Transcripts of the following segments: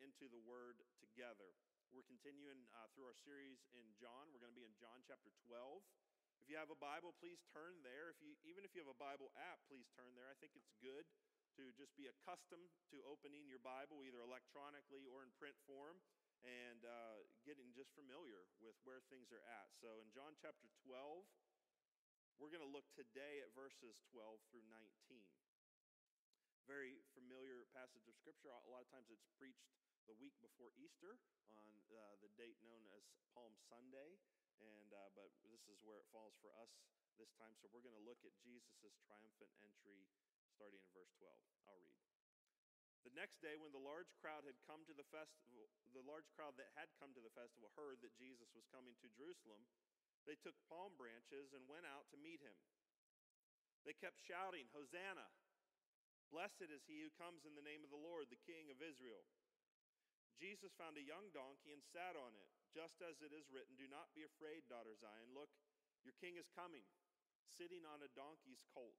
into the Word together. We're continuing uh, through our series in John. We're going to be in John chapter 12. If you have a Bible, please turn there. If you, even if you have a Bible app, please turn there. I think it's good to just be accustomed to opening your Bible either electronically or in print form and uh, getting just familiar with where things are at. So in John chapter 12, we're going to look today at verses 12 through 19. Very familiar passage of Scripture. A lot of times it's preached the week before Easter on uh, the date known as Palm Sunday. And, uh, but this is where it falls for us this time. So we're going to look at Jesus' triumphant entry starting in verse 12. I'll read. The next day, when the large crowd had come to the festival, the large crowd that had come to the festival heard that Jesus was coming to Jerusalem, they took palm branches and went out to meet him. They kept shouting, Hosanna! Blessed is he who comes in the name of the Lord, the King of Israel. Jesus found a young donkey and sat on it, just as it is written, Do not be afraid, daughter Zion. Look, your king is coming, sitting on a donkey's colt.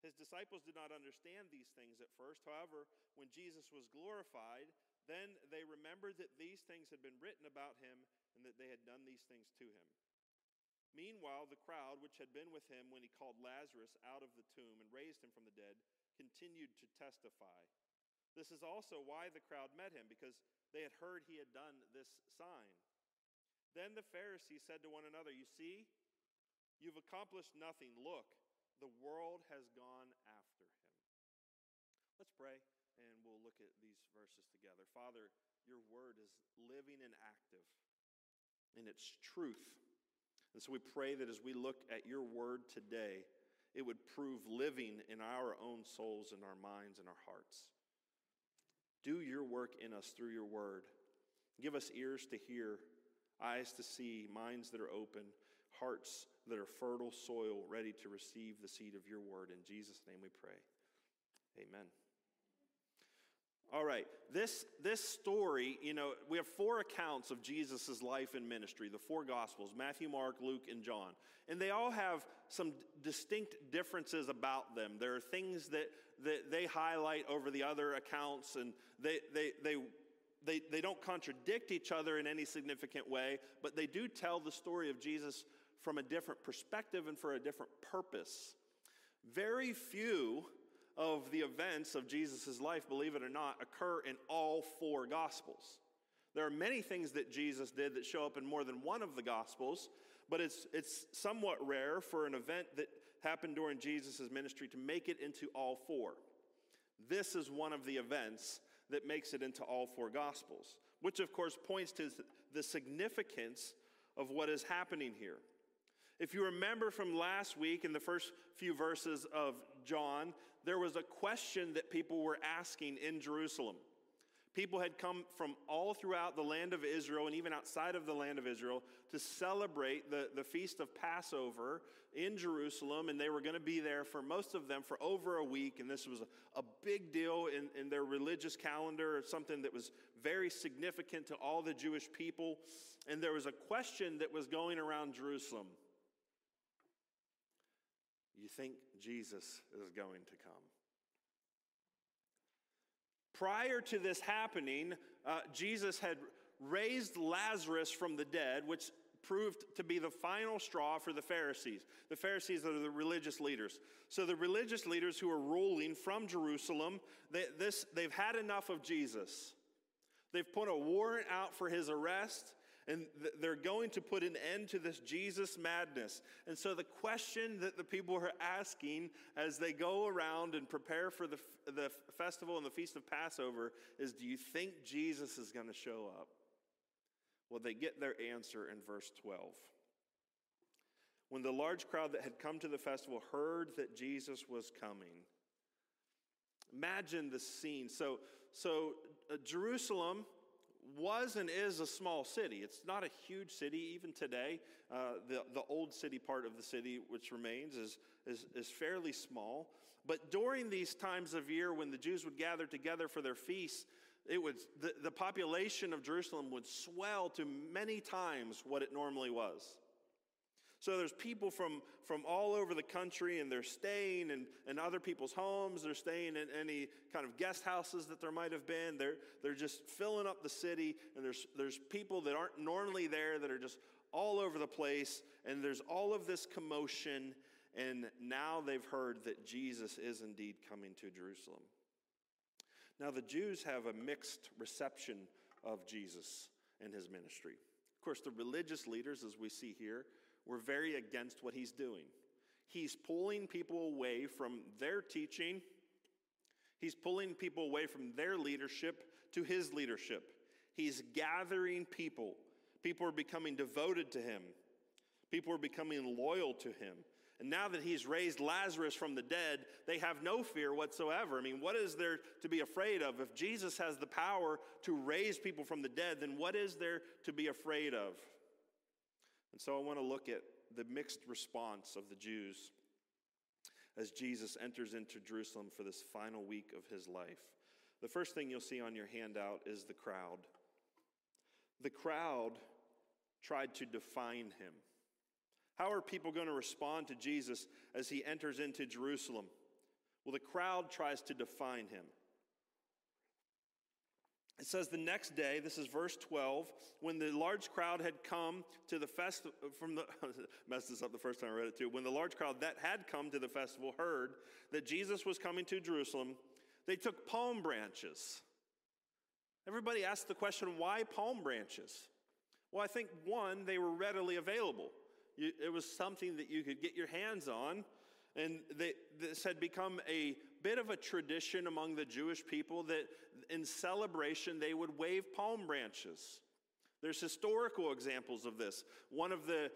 His disciples did not understand these things at first. However, when Jesus was glorified, then they remembered that these things had been written about him and that they had done these things to him. Meanwhile, the crowd, which had been with him when he called Lazarus out of the tomb and raised him from the dead, continued to testify. This is also why the crowd met him, because they had heard he had done this sign. Then the Pharisees said to one another, You see, you've accomplished nothing. Look, the world has gone after him. Let's pray and we'll look at these verses together. Father, your word is living and active in its truth. And so we pray that as we look at your word today, it would prove living in our own souls and our minds and our hearts. Do your work in us through your word. Give us ears to hear, eyes to see, minds that are open, hearts that are fertile soil, ready to receive the seed of your word. In Jesus' name we pray. Amen. All right, this, this story, you know, we have four accounts of Jesus' life and ministry, the four Gospels Matthew, Mark, Luke, and John. And they all have some distinct differences about them. There are things that, that they highlight over the other accounts, and they, they, they, they, they don't contradict each other in any significant way, but they do tell the story of Jesus from a different perspective and for a different purpose. Very few of the events of Jesus' life, believe it or not, occur in all four Gospels. There are many things that Jesus did that show up in more than one of the Gospels, but it's, it's somewhat rare for an event that happened during Jesus' ministry to make it into all four. This is one of the events that makes it into all four Gospels, which of course points to the significance of what is happening here. If you remember from last week in the first few verses of John, there was a question that people were asking in Jerusalem. People had come from all throughout the land of Israel and even outside of the land of Israel to celebrate the, the feast of Passover in Jerusalem. And they were going to be there for most of them for over a week. And this was a, a big deal in, in their religious calendar, something that was very significant to all the Jewish people. And there was a question that was going around Jerusalem You think Jesus is going to come? Prior to this happening, uh, Jesus had raised Lazarus from the dead, which proved to be the final straw for the Pharisees. The Pharisees are the religious leaders. So the religious leaders who are ruling from Jerusalem, they, this, they've had enough of Jesus. They've put a warrant out for his arrest. And they're going to put an end to this Jesus madness. And so, the question that the people are asking as they go around and prepare for the, the festival and the feast of Passover is Do you think Jesus is going to show up? Well, they get their answer in verse 12. When the large crowd that had come to the festival heard that Jesus was coming, imagine the scene. So, so uh, Jerusalem was and is a small city. It's not a huge city even today. Uh, the, the old city part of the city, which remains, is, is, is fairly small. But during these times of year when the Jews would gather together for their feasts, it would, the, the population of Jerusalem would swell to many times what it normally was. So there's people from, from all over the country, and they're staying in, in other people's homes. They're staying in any kind of guest houses that there might have been. They're, they're just filling up the city, and there's, there's people that aren't normally there that are just all over the place, and there's all of this commotion, and now they've heard that Jesus is indeed coming to Jerusalem. Now, the Jews have a mixed reception of Jesus and his ministry. Of course, the religious leaders, as we see here, were very against what he's doing. He's pulling people away from their teaching, he's pulling people away from their leadership to his leadership. He's gathering people. People are becoming devoted to him. People are becoming loyal to him. And now that he's raised Lazarus from the dead, they have no fear whatsoever. I mean, what is there to be afraid of? If Jesus has the power to raise people from the dead, then what is there to be afraid of? And so I want to look at the mixed response of the Jews as Jesus enters into Jerusalem for this final week of his life. The first thing you'll see on your handout is the crowd. The crowd tried to define him. How are people going to respond to Jesus as he enters into Jerusalem? Well, the crowd tries to define him. It says the next day, this is verse 12, when the large crowd had come to the festival, from the, messed this up the first time I read it too. When the large crowd that had come to the festival heard that Jesus was coming to Jerusalem, they took palm branches. Everybody asked the question, why palm branches? Well, I think one, they were readily available. it was something that you could get your hands on. And they, this had become a bit of a tradition among the Jewish people that in celebration they would wave palm branches. There's historical examples of this. One of the,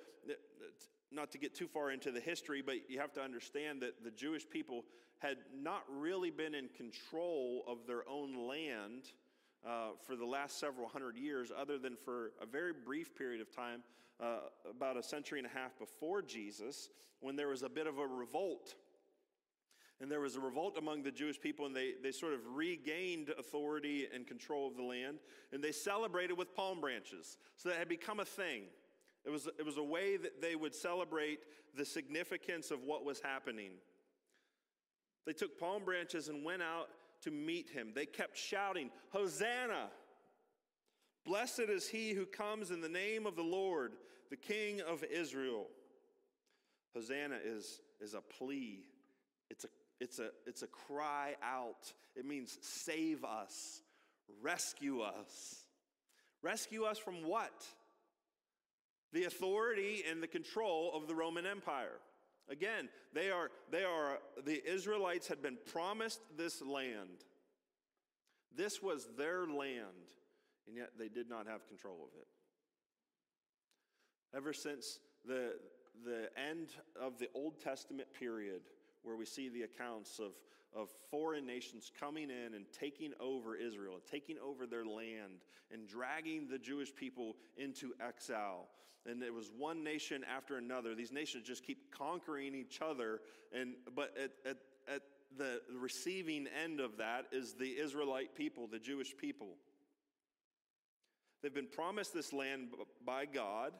not to get too far into the history, but you have to understand that the Jewish people had not really been in control of their own land uh, for the last several hundred years, other than for a very brief period of time, uh, about a century and a half before Jesus, when there was a bit of a revolt and there was a revolt among the Jewish people, and they, they sort of regained authority and control of the land, and they celebrated with palm branches. So that had become a thing. It was, it was a way that they would celebrate the significance of what was happening. They took palm branches and went out to meet him. They kept shouting, Hosanna! Blessed is he who comes in the name of the Lord, the King of Israel. Hosanna is, is a plea, it's a it's a, it's a cry out. It means save us, rescue us. Rescue us from what? The authority and the control of the Roman Empire. Again, they are, they are, the Israelites had been promised this land. This was their land, and yet they did not have control of it. Ever since the, the end of the Old Testament period, where we see the accounts of, of foreign nations coming in and taking over Israel, taking over their land, and dragging the Jewish people into exile. And it was one nation after another. These nations just keep conquering each other. And, but at, at, at the receiving end of that is the Israelite people, the Jewish people. They've been promised this land by God.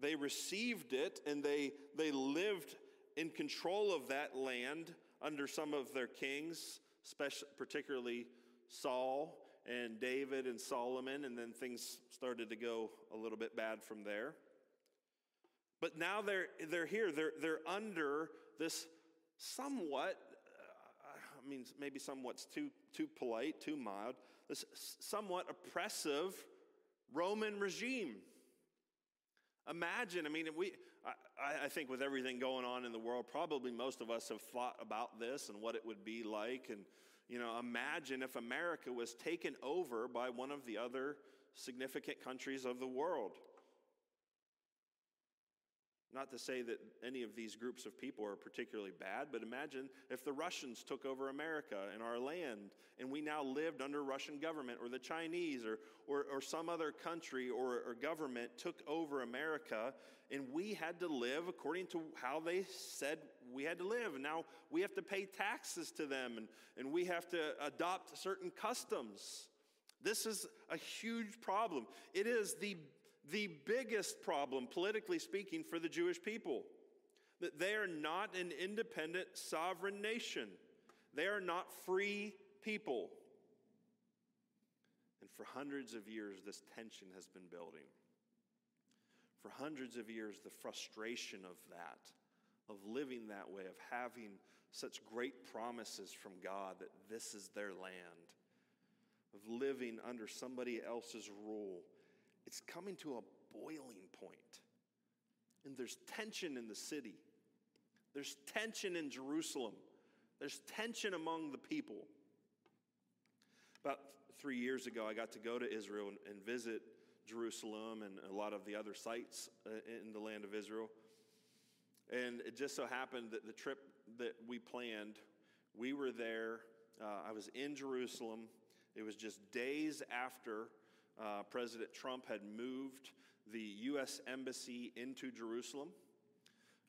They received it and they, they lived in control of that land under some of their kings, especially, particularly Saul and David and Solomon, and then things started to go a little bit bad from there. But now they're, they're here, they're, they're under this somewhat, uh, I mean, maybe somewhat too, too polite, too mild, this somewhat oppressive Roman regime. Imagine, I mean, we, I, I, think with everything going on in the world, probably most of us have thought about this and what it would be like. And, you know, imagine if America was taken over by one of the other significant countries of the world. Not to say that any of these groups of people are particularly bad, but imagine if the Russians took over America and our land, and we now lived under Russian government, or the Chinese, or, or, or some other country or, or government took over America, and we had to live according to how they said we had to live. And now we have to pay taxes to them, and, and we have to adopt certain customs. This is a huge problem. It is the the biggest problem, politically speaking, for the Jewish people. That they are not an independent, sovereign nation. They are not free people. And for hundreds of years, this tension has been building. For hundreds of years, the frustration of that, of living that way, of having such great promises from God that this is their land, of living under somebody else's rule, it's coming to a boiling point. And there's tension in the city, there's tension in Jerusalem, there's tension among the people. About three years ago, I got to go to Israel and, visit Jerusalem and a lot of the other sites uh, in the land of Israel. And it just so happened that the trip that we planned, we were there. Uh, I was in Jerusalem. It was just days after uh, President Trump had moved the U.S. Embassy into Jerusalem.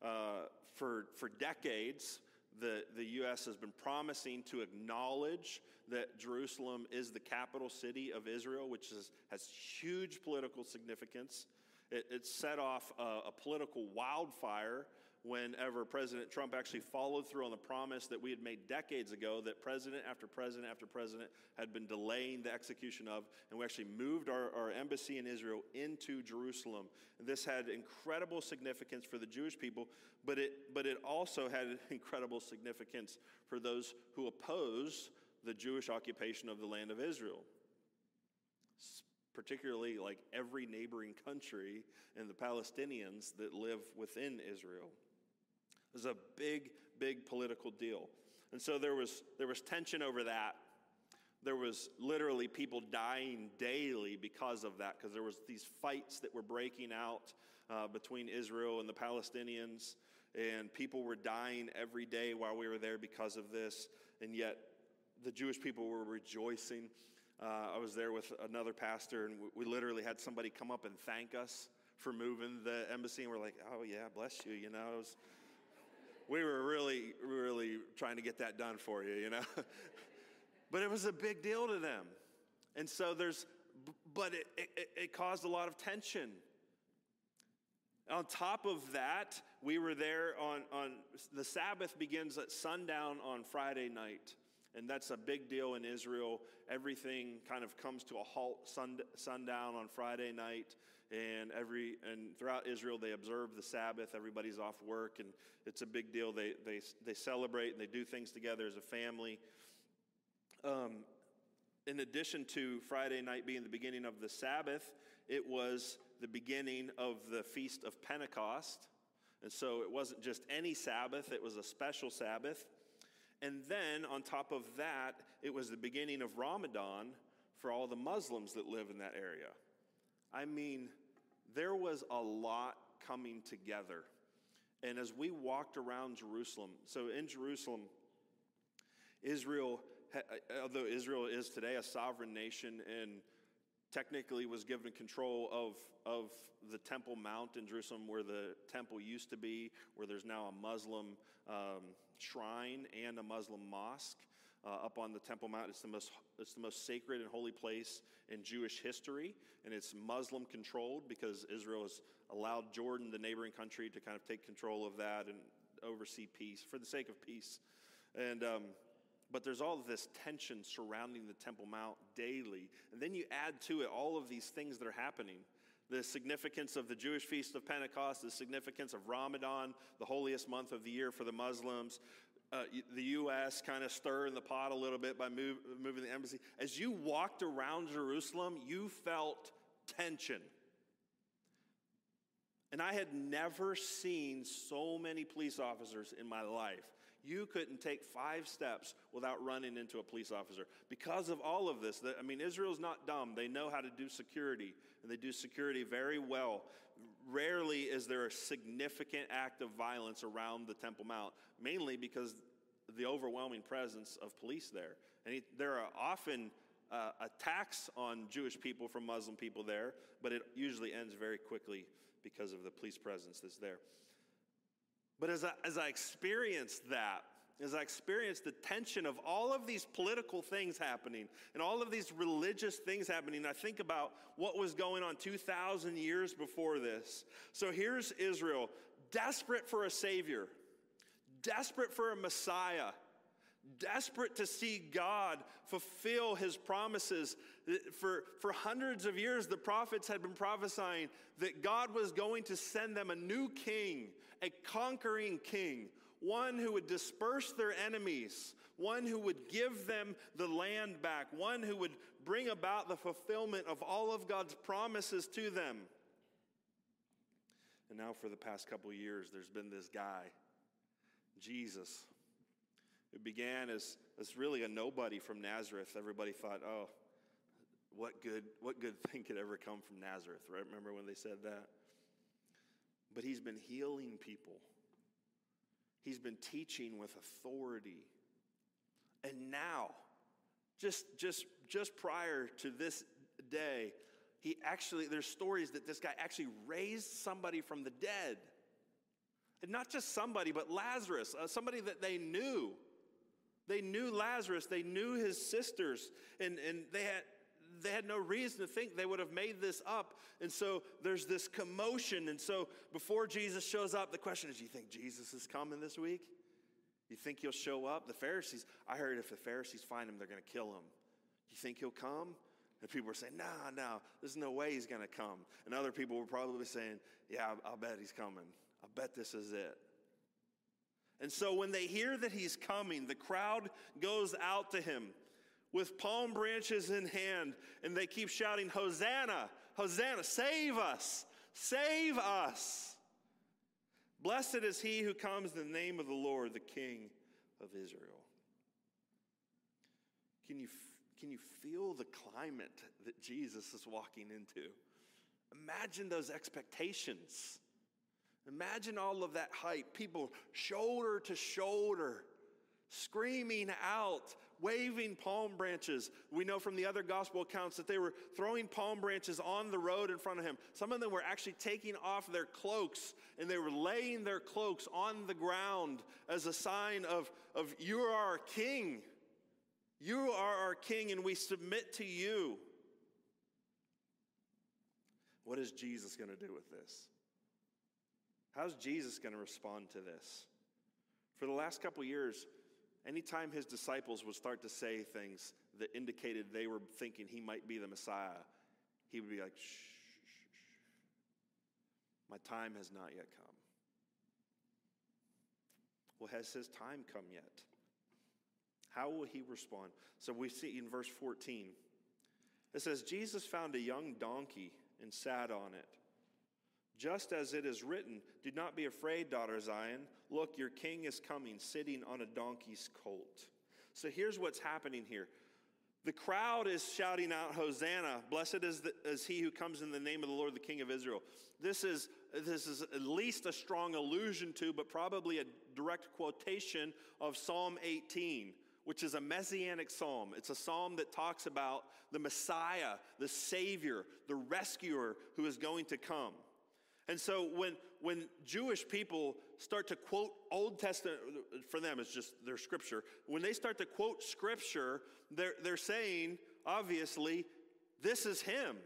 Uh, for, for decades, the, the U.S. has been promising to acknowledge that Jerusalem is the capital city of Israel, which is, has huge political significance. It, it set off a, a political wildfire whenever President Trump actually followed through on the promise that we had made decades ago that president after president after president had been delaying the execution of, and we actually moved our, our embassy in Israel into Jerusalem. And this had incredible significance for the Jewish people, but it, but it also had incredible significance for those who oppose the Jewish occupation of the land of Israel particularly like every neighboring country and the Palestinians that live within Israel. It was a big, big political deal. And so there was, there was tension over that. There was literally people dying daily because of that, because there was these fights that were breaking out uh, between Israel and the Palestinians, and people were dying every day while we were there because of this, and yet the Jewish people were rejoicing. Uh, I was there with another pastor, and we, we literally had somebody come up and thank us for moving the embassy, and we're like, "Oh yeah, bless you," you know. It was, we were really, really trying to get that done for you, you know. but it was a big deal to them. And so there's, but it, it, it caused a lot of tension. On top of that, we were there on, on the Sabbath begins at sundown on Friday night. And that's a big deal in Israel. Everything kind of comes to a halt sun, sundown on Friday night and every and throughout Israel they observe the Sabbath. Everybody's off work, and it's a big deal. They they they celebrate and they do things together as a family. Um, in addition to Friday night being the beginning of the Sabbath, it was the beginning of the feast of Pentecost, and so it wasn't just any Sabbath; it was a special Sabbath. And then on top of that, it was the beginning of Ramadan for all the Muslims that live in that area. I mean, there was a lot coming together. And as we walked around Jerusalem, so in Jerusalem, Israel, although Israel is today a sovereign nation and technically was given control of, of the Temple Mount in Jerusalem, where the temple used to be, where there's now a Muslim um, shrine and a Muslim mosque uh, up on the Temple Mount. It's the, most, it's the most sacred and holy place in Jewish history, and it's Muslim controlled because Israel has allowed Jordan, the neighboring country, to kind of take control of that and oversee peace for the sake of peace. And um, but there's all this tension surrounding the Temple Mount daily, and then you add to it all of these things that are happening the significance of the Jewish feast of Pentecost, the significance of Ramadan, the holiest month of the year for the Muslims, uh, the U.S. kind of stirring the pot a little bit by move, moving the embassy. As you walked around Jerusalem, you felt tension. And I had never seen so many police officers in my life. You couldn't take five steps without running into a police officer. Because of all of this, I mean, Israel's not dumb. They know how to do security, and they do security very well. Is there a significant act of violence around the Temple Mount, mainly because the overwhelming presence of police there. And he, there are often uh, attacks on Jewish people from Muslim people there, but it usually ends very quickly because of the police presence that's there. But as I, as I experienced that, as I experienced the tension of all of these political things happening and all of these religious things happening, I think about what was going on 2,000 years before this. So here's Israel, desperate for a Savior, desperate for a Messiah desperate to see God fulfill his promises. For, for hundreds of years, the prophets had been prophesying that God was going to send them a new king, a conquering king, one who would disperse their enemies, one who would give them the land back, one who would bring about the fulfillment of all of God's promises to them. And now, for the past couple years, there's been this guy, Jesus it began as, as really a nobody from Nazareth. Everybody thought, oh, what good, what good thing could ever come from Nazareth, right? Remember when they said that? But he's been healing people. He's been teaching with authority. And now, just, just, just prior to this day, he actually, there's stories that this guy actually raised somebody from the dead. And not just somebody, but Lazarus, uh, somebody that they knew. They knew Lazarus, they knew his sisters, and, and they, had, they had no reason to think they would have made this up. And so there's this commotion. And so before Jesus shows up, the question is Do you think Jesus is coming this week? You think he'll show up? The Pharisees, I heard if the Pharisees find him, they're going to kill him. You think he'll come? And people were saying, no, no, there's no way he's going to come. And other people were probably saying, yeah, I'll bet he's coming. I bet this is it. And so when they hear that he's coming, the crowd goes out to him with palm branches in hand, and they keep shouting, Hosanna, Hosanna, save us, save us. Blessed is he who comes in the name of the Lord, the King of Israel. Can you, can you feel the climate that Jesus is walking into? Imagine those expectations. Imagine all of that hype, people shoulder to shoulder, screaming out, waving palm branches. We know from the other gospel accounts that they were throwing palm branches on the road in front of him. Some of them were actually taking off their cloaks and they were laying their cloaks on the ground as a sign of, of you are our king. You are our king and we submit to you. What is Jesus going to do with this? How's Jesus going to respond to this? For the last couple years, anytime his disciples would start to say things that indicated they were thinking he might be the Messiah, he would be like, shh, shh, shh. My time has not yet come. Well, has his time come yet? How will he respond? So we see in verse 14, it says, Jesus found a young donkey and sat on it just as it is written, Do not be afraid, daughter Zion. Look, your king is coming, sitting on a donkey's colt. So here's what's happening here. The crowd is shouting out, Hosanna, blessed is, the, is he who comes in the name of the Lord, the King of Israel. This is, this is at least a strong allusion to, but probably a direct quotation of Psalm 18, which is a messianic psalm. It's a psalm that talks about the Messiah, the Savior, the rescuer who is going to come. And so when, when Jewish people start to quote Old Testament, for them it's just their scripture, when they start to quote scripture, they're, they're saying, obviously, this is him.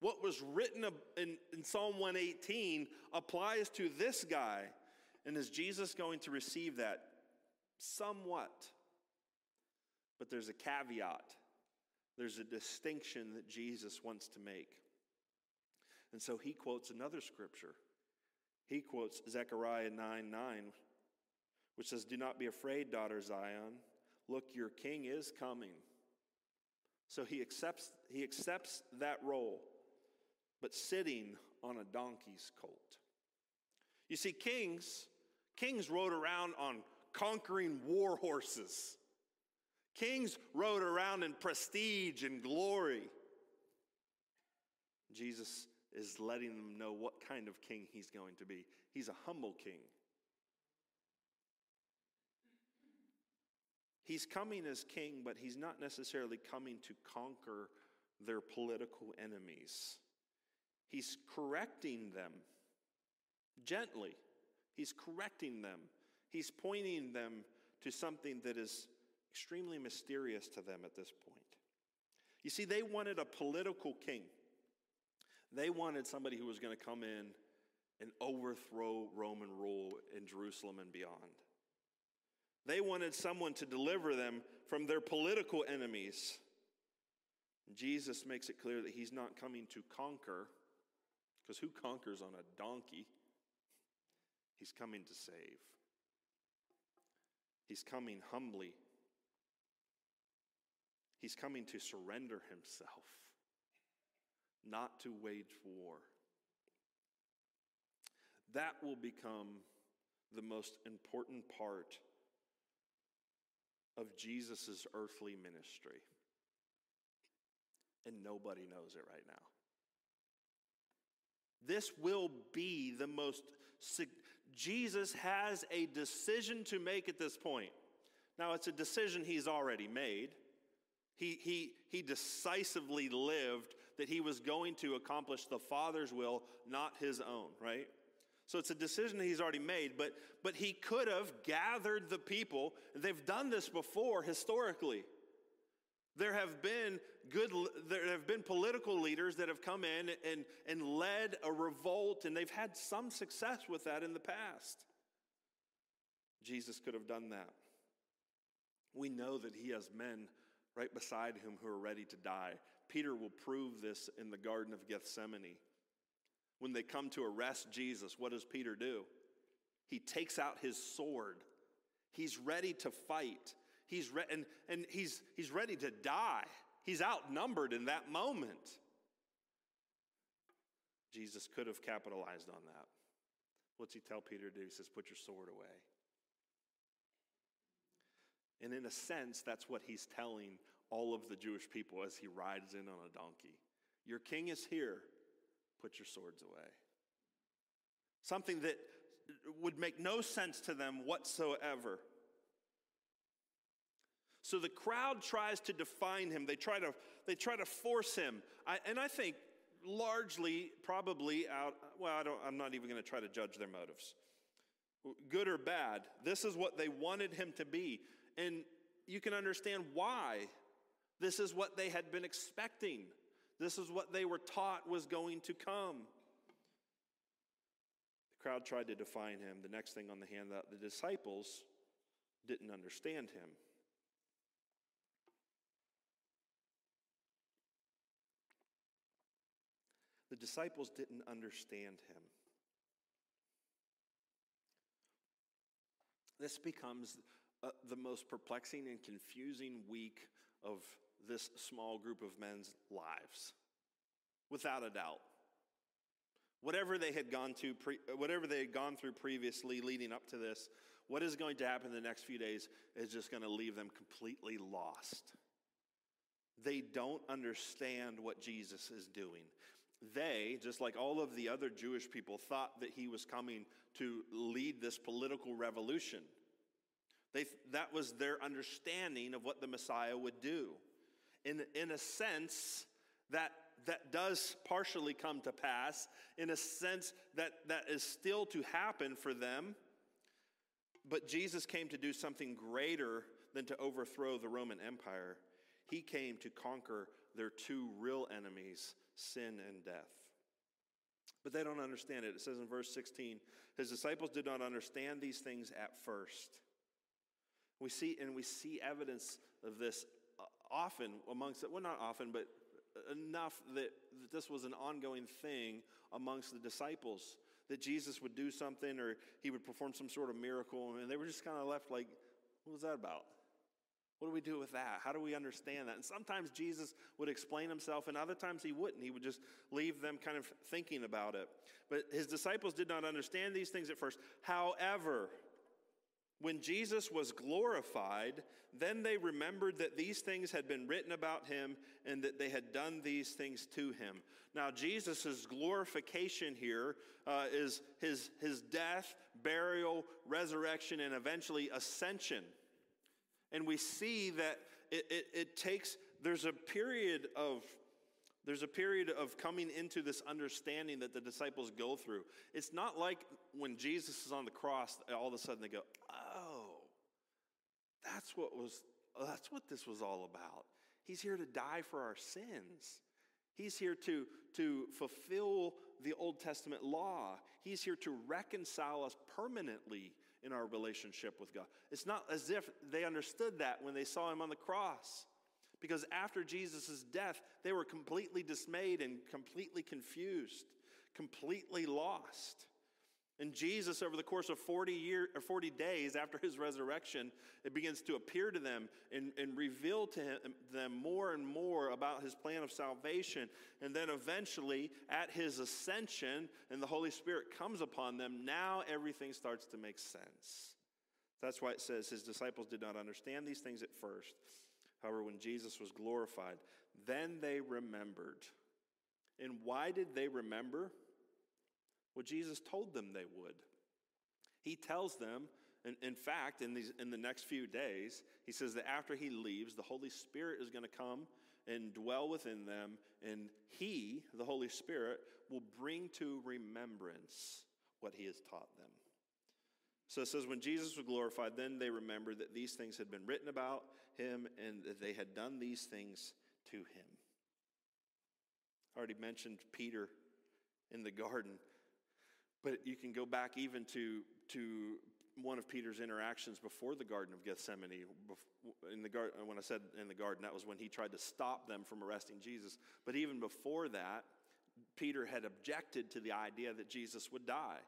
What was written in, in Psalm 118 applies to this guy. And is Jesus going to receive that? Somewhat. But there's a caveat, there's a distinction that Jesus wants to make. And so he quotes another scripture. He quotes Zechariah 9 9, which says, Do not be afraid, daughter Zion. Look, your king is coming. So he accepts, he accepts that role, but sitting on a donkey's colt. You see, kings, kings rode around on conquering war horses. Kings rode around in prestige and glory. Jesus is letting them know what kind of king he's going to be. He's a humble king. He's coming as king, but he's not necessarily coming to conquer their political enemies. He's correcting them gently. He's correcting them. He's pointing them to something that is extremely mysterious to them at this point. You see, they wanted a political king. They wanted somebody who was going to come in and overthrow Roman rule in Jerusalem and beyond. They wanted someone to deliver them from their political enemies. Jesus makes it clear that he's not coming to conquer, because who conquers on a donkey? He's coming to save. He's coming humbly. He's coming to surrender himself, not to wage war. That will become the most important part of Jesus' earthly ministry. And nobody knows it right now. This will be the most. Jesus has a decision to make at this point. Now, it's a decision he's already made. He, he, he decisively lived that he was going to accomplish the Father's will, not his own, right? So it's a decision he's already made, but, but he could have gathered the people. They've done this before historically. There have been good there have been political leaders that have come in and, and led a revolt, and they've had some success with that in the past. Jesus could have done that. We know that he has men right beside him who are ready to die. Peter will prove this in the Garden of Gethsemane. When they come to arrest Jesus, what does Peter do? He takes out his sword. He's ready to fight. He's re- and, and he's, he's ready to die. He's outnumbered in that moment. Jesus could have capitalized on that. What's he tell Peter to do? He says, Put your sword away. And in a sense, that's what he's telling all of the Jewish people as he rides in on a donkey. Your king is here. Put your swords away. Something that would make no sense to them whatsoever. So the crowd tries to define him. They try to, they try to force him. I, and I think largely, probably out, well, I don't, I'm not even going to try to judge their motives. Good or bad, this is what they wanted him to be. And you can understand why. This is what they had been expecting. This is what they were taught was going to come. The crowd tried to define him. The next thing on the handout, the disciples didn't understand him. The disciples didn't understand him. This becomes uh, the most perplexing and confusing week of this small group of men's lives, without a doubt. Whatever they had gone to, whatever they had gone through previously, leading up to this, what is going to happen in the next few days is just going to leave them completely lost. They don't understand what Jesus is doing. They, just like all of the other Jewish people, thought that he was coming to lead this political revolution. They, that was their understanding of what the Messiah would do. In, in a sense, that, that does partially come to pass, in a sense that, that is still to happen for them. But Jesus came to do something greater than to overthrow the Roman Empire. He came to conquer their two real enemies, sin and death. But they don't understand it. It says in verse 16, his disciples did not understand these things at first. We see, and we see evidence of this often amongst, well, not often, but enough that, that this was an ongoing thing amongst the disciples. That Jesus would do something or he would perform some sort of miracle, and they were just kind of left like, what was that about? What do we do with that? How do we understand that? And sometimes Jesus would explain himself, and other times he wouldn't. He would just leave them kind of thinking about it. But his disciples did not understand these things at first. However, when Jesus was glorified, then they remembered that these things had been written about him and that they had done these things to him. Now, Jesus' glorification here uh, is his, his death, burial, resurrection, and eventually ascension. And we see that it, it, it takes, there's a period of there's a period of coming into this understanding that the disciples go through. It's not like when Jesus is on the cross, all of a sudden they go, that's what was that's what this was all about. He's here to die for our sins. He's here to, to fulfill the Old Testament law. He's here to reconcile us permanently in our relationship with God. It's not as if they understood that when they saw him on the cross. Because after Jesus' death, they were completely dismayed and completely confused, completely lost. And Jesus, over the course of 40, year, or 40 days after his resurrection, it begins to appear to them and, and reveal to him, them more and more about his plan of salvation. And then eventually, at his ascension, and the Holy Spirit comes upon them, now everything starts to make sense. That's why it says his disciples did not understand these things at first. However, when Jesus was glorified, then they remembered. And why did they remember? Well, Jesus told them they would. He tells them, and in fact, in, these, in the next few days, he says that after he leaves, the Holy Spirit is going to come and dwell within them, and he, the Holy Spirit, will bring to remembrance what he has taught them. So it says, when Jesus was glorified, then they remembered that these things had been written about him and that they had done these things to him. I already mentioned Peter in the garden. But you can go back even to, to one of Peter's interactions before the Garden of Gethsemane. In the gar- when I said in the garden, that was when he tried to stop them from arresting Jesus. But even before that, Peter had objected to the idea that Jesus would die.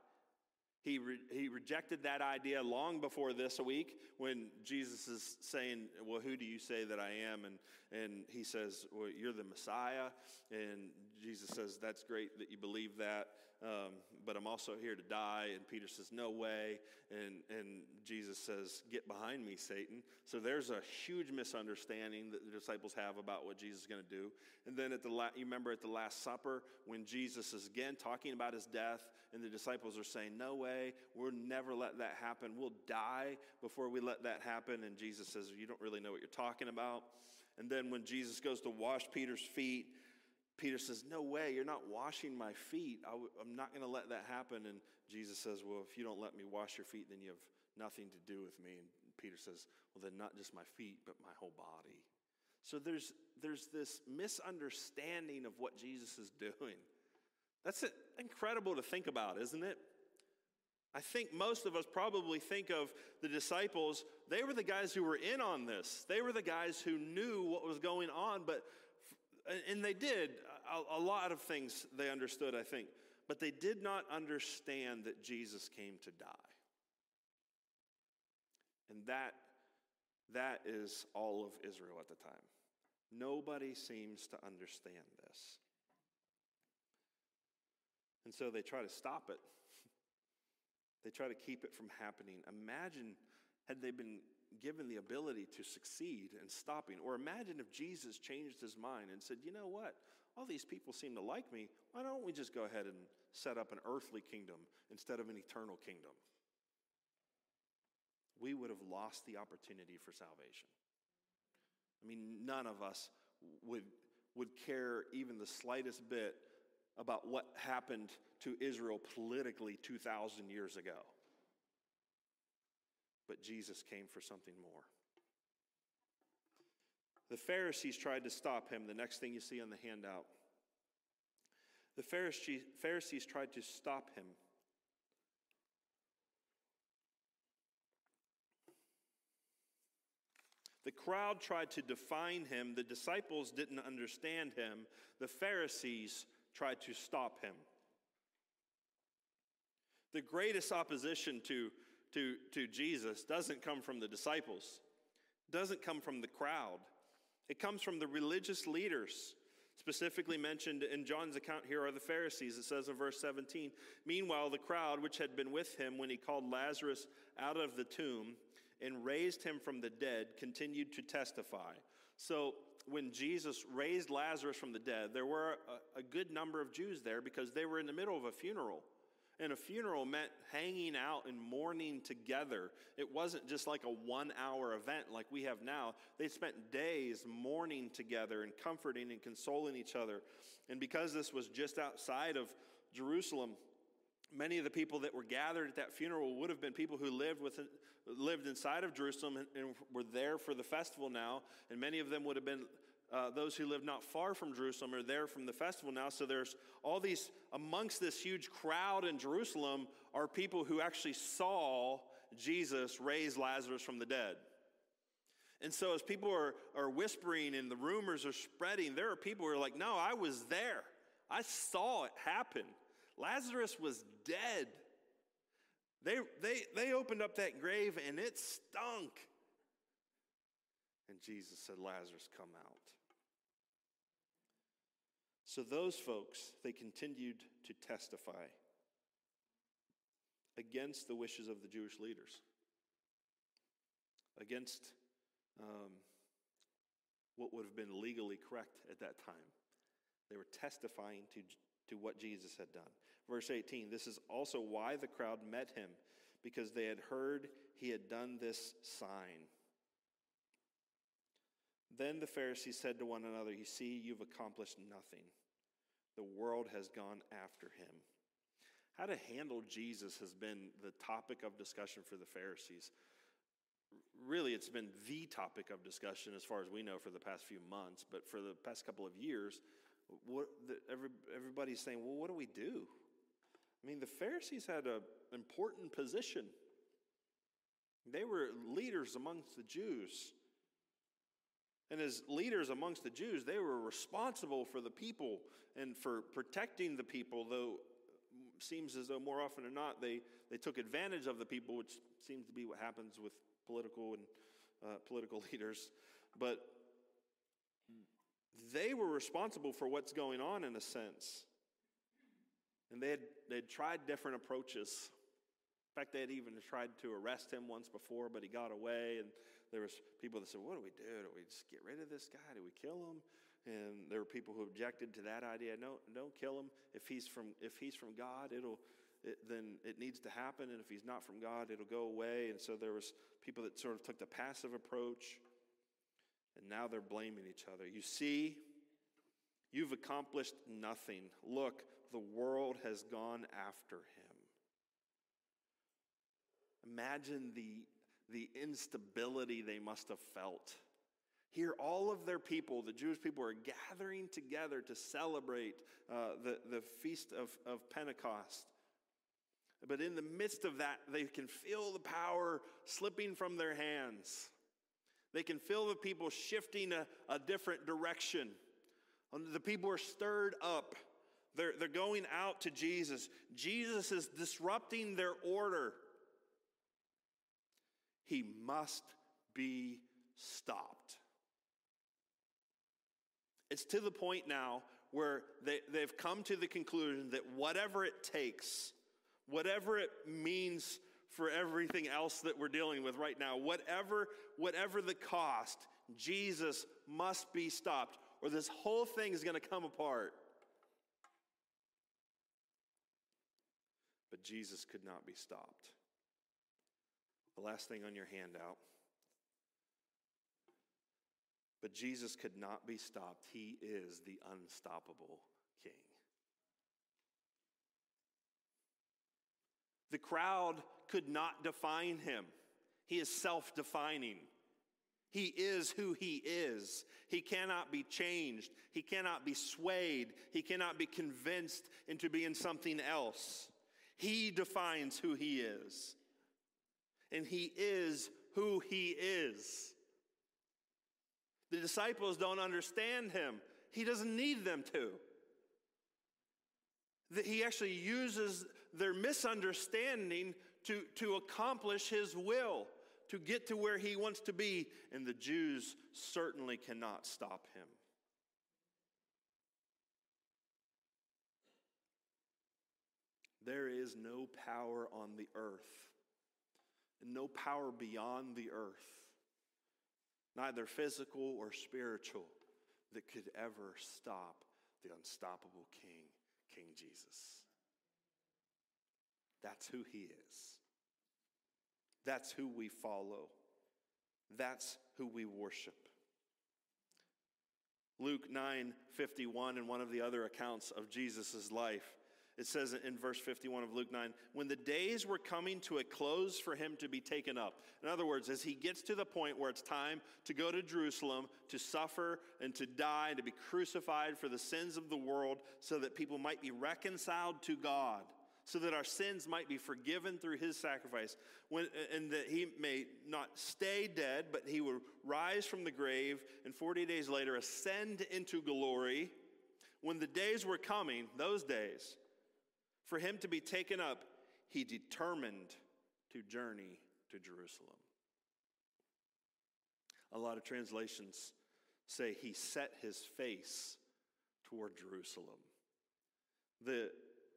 He, re- he rejected that idea long before this week when Jesus is saying, Well, who do you say that I am? And, and he says, Well, you're the Messiah. And Jesus says, That's great that you believe that um, but I'm also here to die. And Peter says, No way. And, and Jesus says, Get behind me, Satan. So there's a huge misunderstanding that the disciples have about what Jesus is going to do. And then at the la- you remember at the Last Supper when Jesus is again talking about his death, and the disciples are saying, No way, we'll never let that happen. We'll die before we let that happen. And Jesus says, You don't really know what you're talking about. And then when Jesus goes to wash Peter's feet, Peter says, No way, you're not washing my feet. i w- I'm not going to let that happen. And Jesus says, Well, if you don't let me wash your feet, then you have nothing to do with me. And Peter says, Well, then not just my feet, but my whole body. So there's, there's this misunderstanding of what Jesus is doing. That's incredible to think about, isn't it? I think most of us probably think of the disciples, they were the guys who were in on this. They were the guys who knew what was going on, but and they did a, lot of things they understood, I think, but they did not understand that Jesus came to die. And that, that is all of Israel at the time. Nobody seems to understand this. And so they try to stop it. They try to keep it from happening. Imagine had they been given the ability to succeed in stopping. Or imagine if Jesus changed his mind and said, you know what? All these people seem to like me. Why don't we just go ahead and set up an earthly kingdom instead of an eternal kingdom? We would have lost the opportunity for salvation. I mean, none of us would, would care even the slightest bit about what happened to Israel politically 2,000 years ago. But Jesus came for something more. The Pharisees tried to stop him. The next thing you see on the handout. The Pharisees tried to stop him. The crowd tried to define him. The disciples didn't understand him. The Pharisees tried to stop him. The greatest opposition to to, to Jesus doesn't come from the disciples, doesn't come from the crowd. It comes from the religious leaders. Specifically mentioned in John's account here are the Pharisees. It says in verse 17 Meanwhile, the crowd which had been with him when he called Lazarus out of the tomb and raised him from the dead continued to testify. So, when Jesus raised Lazarus from the dead, there were a, a good number of Jews there because they were in the middle of a funeral. And a funeral meant hanging out and mourning together. It wasn't just like a one hour event like we have now. They spent days mourning together and comforting and consoling each other. And because this was just outside of Jerusalem, many of the people that were gathered at that funeral would have been people who lived within, lived inside of Jerusalem and, and, were there for the festival now, and many of them would have been uh, those who live not far from Jerusalem are there from the festival now. So there's all these amongst this huge crowd in Jerusalem are people who actually saw Jesus raise Lazarus from the dead. And so, as people are, are whispering and the rumors are spreading, there are people who are like, No, I was there. I saw it happen. Lazarus was dead. They, they, they opened up that grave and it stunk. And Jesus said, Lazarus, come out. So those folks, they continued to testify against the wishes of the Jewish leaders, against um, what would have been legally correct at that time. They were testifying to, to what Jesus had done. Verse 18 this is also why the crowd met him, because they had heard he had done this sign. Then the Pharisees said to one another, You see, you've accomplished nothing. The world has gone after him. How to handle Jesus has been the topic of discussion for the Pharisees. Really, it's been the topic of discussion as far as we know for the past few months, but for the past couple of years, what, the, every, everybody's saying, well, what do we do? I mean, the Pharisees had an important position. They were leaders amongst the Jews. And as leaders amongst the Jews, they were responsible for the people and for protecting the people, though seems as though more often than not they, they took advantage of the people, which seems to be what happens with political and uh, political leaders. But they were responsible for what's going on in a sense. And they had, they had tried different approaches. In fact, they had even tried to arrest him once before, but he got away. And there was people that said, what do we do? Do we just get rid of this guy? Do we kill him? And there were people who objected to that idea. No, don't kill him. If he's from, if he's from God, it'll, it, then it needs to happen. And if he's not from God, it'll go away. And so there was people that sort of took the passive approach. And now they're blaming each other. You see, you've accomplished nothing. Look, the world has gone after him. Imagine the, the instability they must have felt. Here, all of their people, the Jewish people, are gathering together to celebrate uh, the, the feast of, of Pentecost. But in the midst of that, they can feel the power slipping from their hands. They can feel the people shifting a, a different direction. The people are stirred up. They're, they're going out to Jesus. Jesus is disrupting their order. He must be stopped. It's to the point now where they, they've come to the conclusion that whatever it takes, whatever it means for everything else that we're dealing with right now, whatever, whatever the cost, Jesus must be stopped, or this whole thing is going to come apart. But Jesus could not be stopped. The last thing on your handout. But Jesus could not be stopped. He is the unstoppable King. The crowd could not define him. He is self defining. He is who he is. He cannot be changed. He cannot be swayed. He cannot be convinced into being something else. He defines who he is. And he is who he is. The disciples don't understand him. He doesn't need them to. That he actually uses their misunderstanding to, to accomplish his will, to get to where he wants to be, and the Jews certainly cannot stop him. There is no power on the earth, and no power beyond the earth, neither physical or spiritual, that could ever stop the unstoppable King, King Jesus. That's who he is. That's who we follow. That's who we worship. Luke 9 51, in one of the other accounts of Jesus' life, it says in verse 51 of Luke 9, when the days were coming to a close for him to be taken up. In other words, as he gets to the point where it's time to go to Jerusalem to suffer and to die, to be crucified for the sins of the world, so that people might be reconciled to God, so that our sins might be forgiven through his sacrifice, when, and that he may not stay dead, but he will rise from the grave and 40 days later ascend into glory. When the days were coming, those days, for him to be taken up, he determined to journey to Jerusalem. A lot of translations say he set his face toward Jerusalem. The,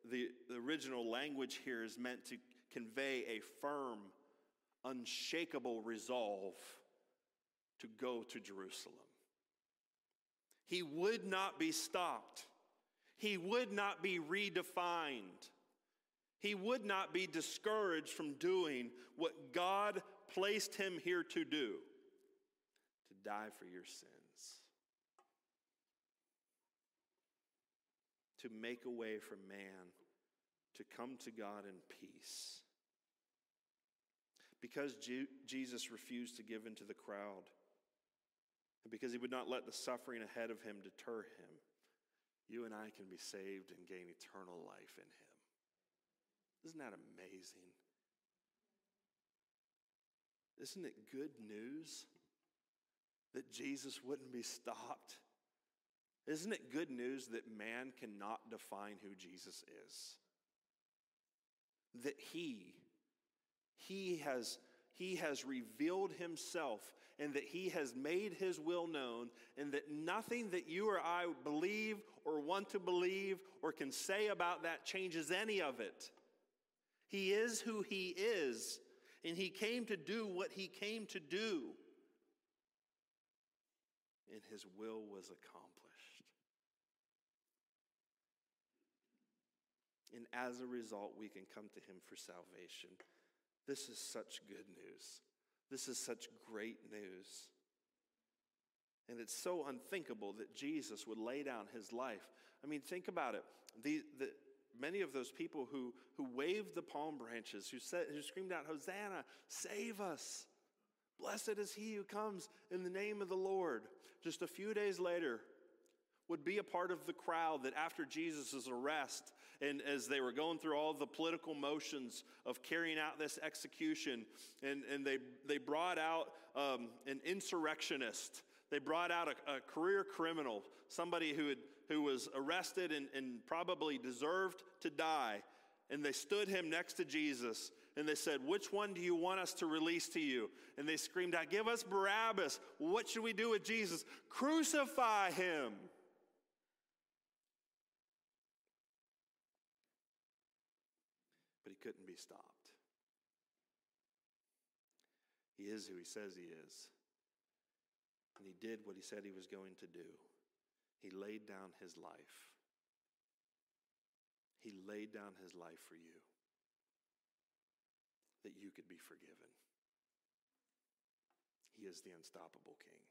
the, the original language here is meant to convey a firm, unshakable resolve to go to Jerusalem. He would not be stopped. He would not be redefined. He would not be discouraged from doing what God placed him here to do to die for your sins, to make a way for man to come to God in peace. Because Jesus refused to give in to the crowd, and because he would not let the suffering ahead of him deter him, you and I can be saved and gain eternal life in Him. Isn't that amazing? Isn't it good news that Jesus wouldn't be stopped? Isn't it good news that man cannot define who Jesus is? That he, he has, he has revealed himself and that he has made his will known, and that nothing that you or I believe or want to believe or can say about that changes any of it. He is who he is, and he came to do what he came to do, and his will was accomplished. And as a result, we can come to him for salvation. This is such good news. This is such great news. And it's so unthinkable that Jesus would lay down his life. I mean, think about it. The, the, many of those people who, who waved the palm branches, who, said, who screamed out, Hosanna, save us. Blessed is he who comes in the name of the Lord. Just a few days later, would be a part of the crowd that after Jesus' arrest and as they were going through all the political motions of carrying out this execution, and, and they, they brought out um, an insurrectionist. They brought out a, a, career criminal, somebody who, had, who was arrested and, and probably deserved to die. And they stood him next to Jesus and they said, Which one do you want us to release to you? And they screamed out, Give us Barabbas. What should we do with Jesus? Crucify him. But he couldn't be stopped. He is who he says he is. And he did what he said he was going to do. He laid down his life. He laid down his life for you that you could be forgiven. He is the unstoppable king.